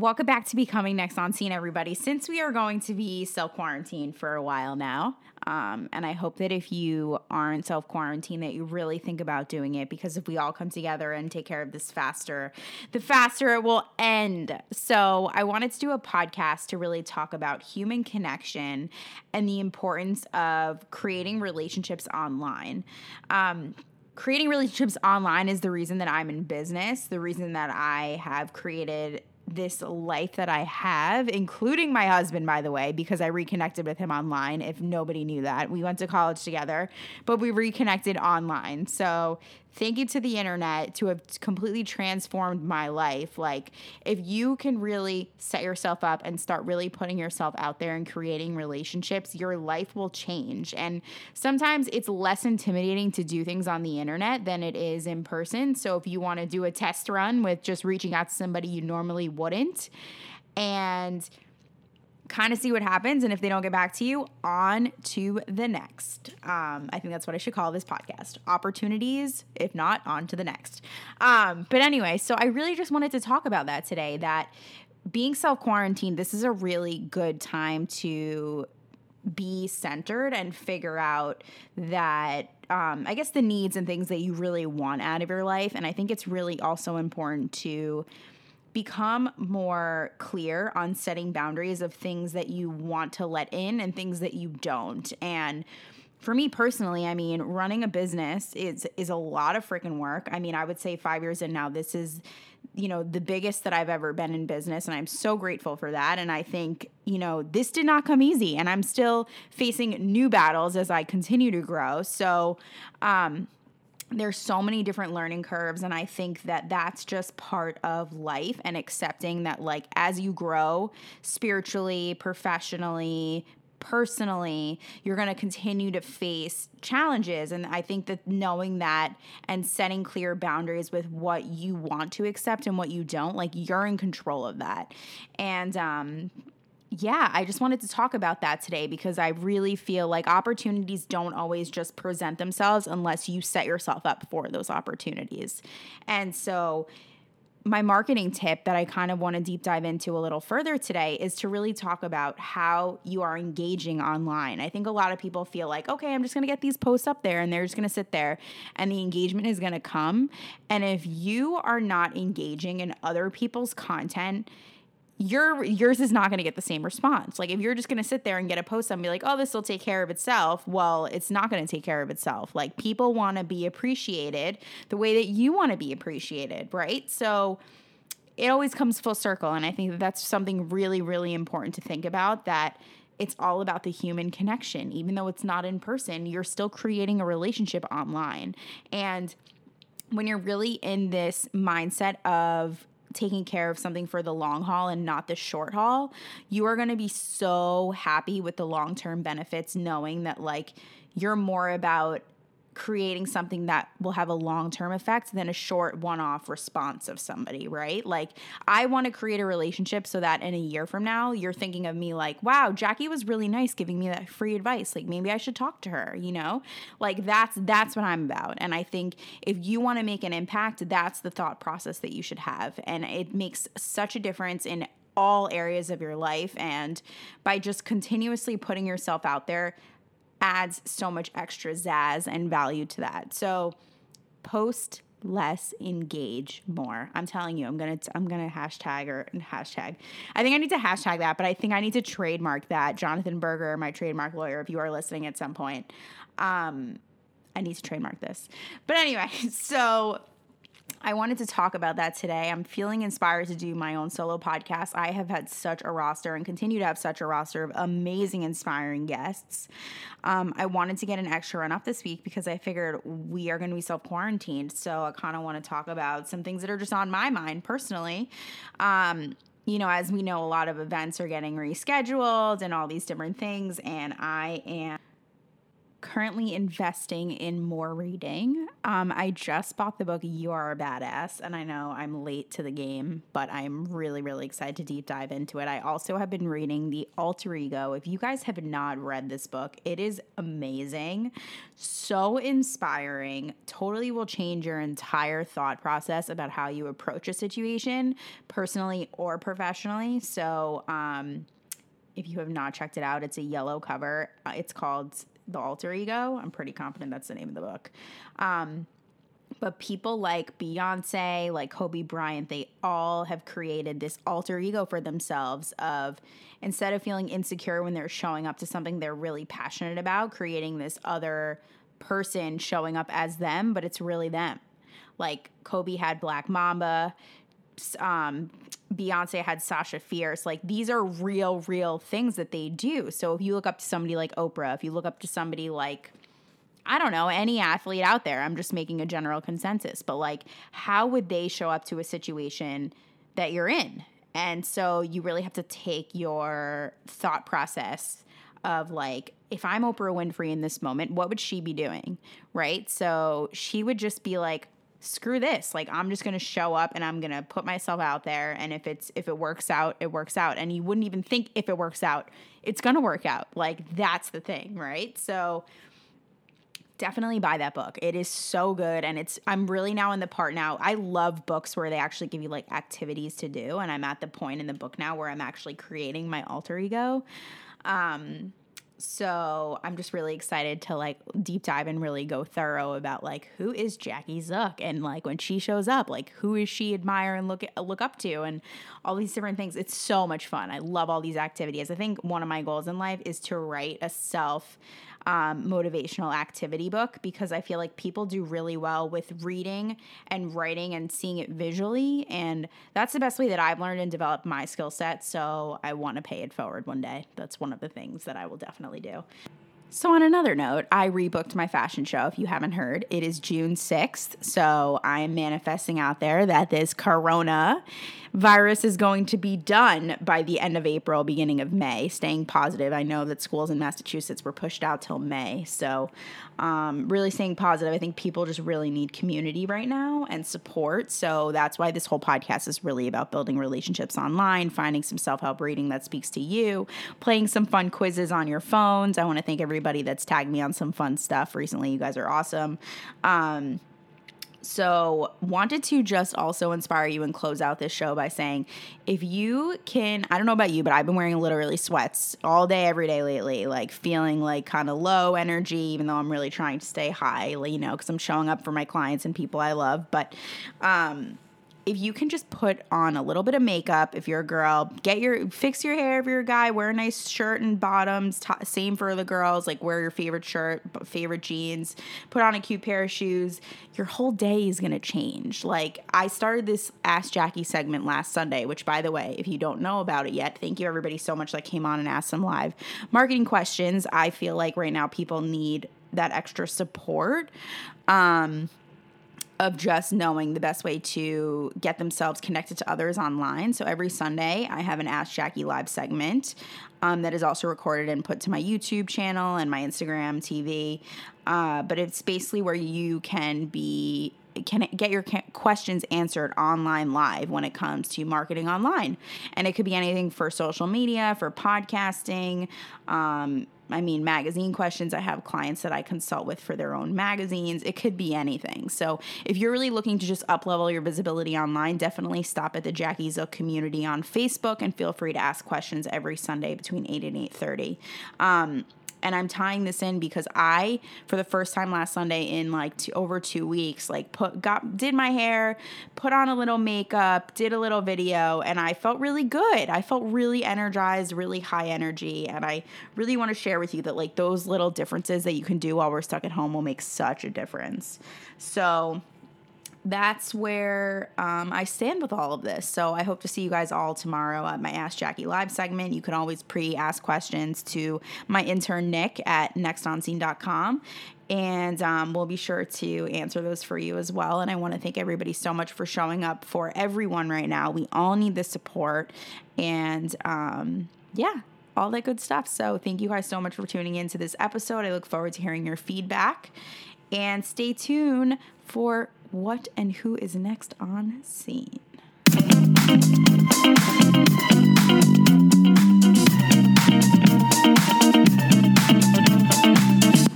Welcome back to Becoming Next on Scene, everybody. Since we are going to be self quarantined for a while now, um, and I hope that if you aren't self quarantined, that you really think about doing it because if we all come together and take care of this faster, the faster it will end. So, I wanted to do a podcast to really talk about human connection and the importance of creating relationships online. Um, creating relationships online is the reason that I'm in business, the reason that I have created this life that I have, including my husband, by the way, because I reconnected with him online. If nobody knew that, we went to college together, but we reconnected online. So thank you to the internet to have completely transformed my life. Like, if you can really set yourself up and start really putting yourself out there and creating relationships, your life will change. And sometimes it's less intimidating to do things on the internet than it is in person. So, if you want to do a test run with just reaching out to somebody you normally wouldn't, and kind of see what happens. And if they don't get back to you, on to the next. Um, I think that's what I should call this podcast opportunities. If not, on to the next. Um, but anyway, so I really just wanted to talk about that today that being self quarantined, this is a really good time to be centered and figure out that um, I guess the needs and things that you really want out of your life. And I think it's really also important to become more clear on setting boundaries of things that you want to let in and things that you don't. And for me personally, I mean, running a business is is a lot of freaking work. I mean, I would say 5 years in now this is you know, the biggest that I've ever been in business and I'm so grateful for that and I think, you know, this did not come easy and I'm still facing new battles as I continue to grow. So, um there's so many different learning curves and i think that that's just part of life and accepting that like as you grow spiritually professionally personally you're going to continue to face challenges. And i think that knowing that and setting clear boundaries with what you want to accept and what you don't like you're in control of that. And um yeah, I just wanted to talk about that today because I really feel like opportunities don't always just present themselves unless you set yourself up for those opportunities. And so, my marketing tip that I kind of want to deep dive into a little further today is to really talk about how you are engaging online. I think a lot of people feel like, okay, I'm just going to get these posts up there and they're just going to sit there and the engagement is going to come. And if you are not engaging in other people's content, your yours is not going to get the same response. Like if you're just going to sit there and get a post and be like, "Oh, this will take care of itself." Well, it's not going to take care of itself. Like people want to be appreciated the way that you want to be appreciated, right? So it always comes full circle and I think that that's something really really important to think about that it's all about the human connection. Even though it's not in person, you're still creating a relationship online. And when you're really in this mindset of taking care of something for the long haul and not the short haul, you are going to be so happy with the long term benefits, knowing that like you're more about creating something that will have a long term effect than a short one off response of somebody, right? Like, I want to create a relationship so that in a year from now, you're thinking of me like, wow, Jackie was really nice giving me that free advice. Like, maybe I should talk to her, you know? Like, that's that's what I'm about. And I think if you want to make an impact, that's the thought process that you should have. And it makes such a difference in all areas of your life. And by just continuously putting yourself out there, adds so much extra zazz and value to that. So post less, engage more. I'm telling you, I'm gonna I'm gonna hashtag or hashtag. I think I need to hashtag that, but I think I need to trademark that. Jonathan Berger, my trademark lawyer, if you are listening at some point, um, I need to trademark this. But anyway, so I wanted to talk about that today. I'm feeling inspired to do my own solo podcast. I have had such a roster and continue to have such a roster of amazing, inspiring guests. Um, I wanted to get an extra run up this week because I figured we are going to be self quarantined. So I kind of want to talk about some things that are just on my mind personally. Um, you know, as we know, a lot of events are getting rescheduled and all these different things. And I am currently investing in more reading. Um, I just bought the book You Are a Badass, and I know I'm late to the game, but I'm really, really excited to deep dive into it. I also have been reading The Alter Ego. If you guys have not read this book, it is amazing, so inspiring, totally will change your entire thought process about how you approach a situation, personally or professionally. So, um, if you have not checked it out, it's a yellow cover. Uh, it's called the alter ego. I'm pretty confident that's the name of the book. Um, but people like Beyonce, like Kobe Bryant, they all have created this alter ego for themselves of instead of feeling insecure when they're showing up to something they're really passionate about, creating this other person showing up as them, but it's really them. Like Kobe had Black Mamba, um, Beyonce had Sasha Fierce. Like these are real, real things that they do. So if you look up to somebody like Oprah, if you look up to somebody like, I don't know, any athlete out there, I'm just making a general consensus, but like, how would they show up to a situation that you're in? And so you really have to take your thought process of like, if I'm Oprah Winfrey in this moment, what would she be doing? Right. So she would just be like, screw this. Like i'm just going to show up and i'm going to put myself out there and if it's if it works out it works out. And you wouldn't even think if it works out it's going to work out. Like that's the thing right? So definitely buy that book. It is so good and it's i'm really now in the part now i love books where they actually give you like activities to do and i'm at the point in the book now where i'm actually creating my alter ego. Um so I'm just really excited to like deep dive and really go thorough about like who is Jackie Zook and like when she shows up, like who is she admire and look look up to and all these different things. It's so much fun. I love all these activities. I think one of my goals in life is to write a self um, motivational activity book because I feel like people do really well with reading and writing and seeing it visually. And that's the best way that I've learned and developed my skill set. So I want to pay it forward one day. That's one of the things that I will definitely do. So, on another note, I rebooked my fashion show. If you haven't heard, it is June 6th. So, I am manifesting out there that this corona virus is going to be done by the end of April, beginning of May. Staying positive. I know that schools in Massachusetts were pushed out till May. So, um, really staying positive. I think people just really need community right now and support. So, that's why this whole podcast is really about building relationships online, finding some self help reading that speaks to you, playing some fun quizzes on your phones. I want to thank everybody that's tagged me on some fun stuff recently. You guys are awesome. Um, so, wanted to just also inspire you and close out this show by saying if you can, I don't know about you, but I've been wearing literally sweats all day, every day lately, like feeling like kind of low energy, even though I'm really trying to stay high, you know, because I'm showing up for my clients and people I love. But, um, if you can just put on a little bit of makeup if you're a girl get your fix your hair if you're a guy wear a nice shirt and bottoms t- same for the girls like wear your favorite shirt favorite jeans put on a cute pair of shoes. Your whole day is going to change. Like i started this ask jackie segment last sunday which by the way if you don't know about it yet thank you everybody so much that came on and asked some live. Marketing questions i feel like right now people need that extra support. Um of just knowing the best way to get themselves connected to others online. So every Sunday, I have an Ask Jackie live segment um, that is also recorded and put to my YouTube channel and my Instagram TV. Uh, but it's basically where you can be can get your questions answered online live when it comes to marketing online and it could be anything for social media for podcasting um, I mean, magazine questions. I have clients that I consult with for their own magazines. It could be anything. So if you're really looking to just uplevel your visibility online, definitely stop at the Jackie Zook community on Facebook and feel free to ask questions every Sunday between 8 and 8.30. Um, and I'm tying this in because I, for the first time last Sunday in like two, over two weeks, like put got did my hair, put on a little makeup, did a little video, and I felt really good. I felt really energized, really high energy, and I really want to share with you that like those little differences that you can do while we're stuck at home will make such a difference. So that's where um, I stand with all of this. So I hope to see you guys all tomorrow at my Ask Jackie live segment. You can always pre ask questions to my intern Nick at nextonscene.com. And um, we'll be sure to answer those for you as well. And I want to thank everybody so much for showing up for everyone right now. We all need the support. And um, yeah, all that good stuff. So thank you guys so much for tuning in to this episode. I look forward to hearing your feedback. And stay tuned for what and who is next on scene.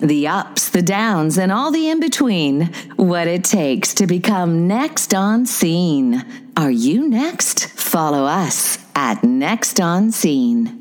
The ups, the downs, and all the in between. What it takes to become next on scene. Are you next? Follow us at Next on Scene.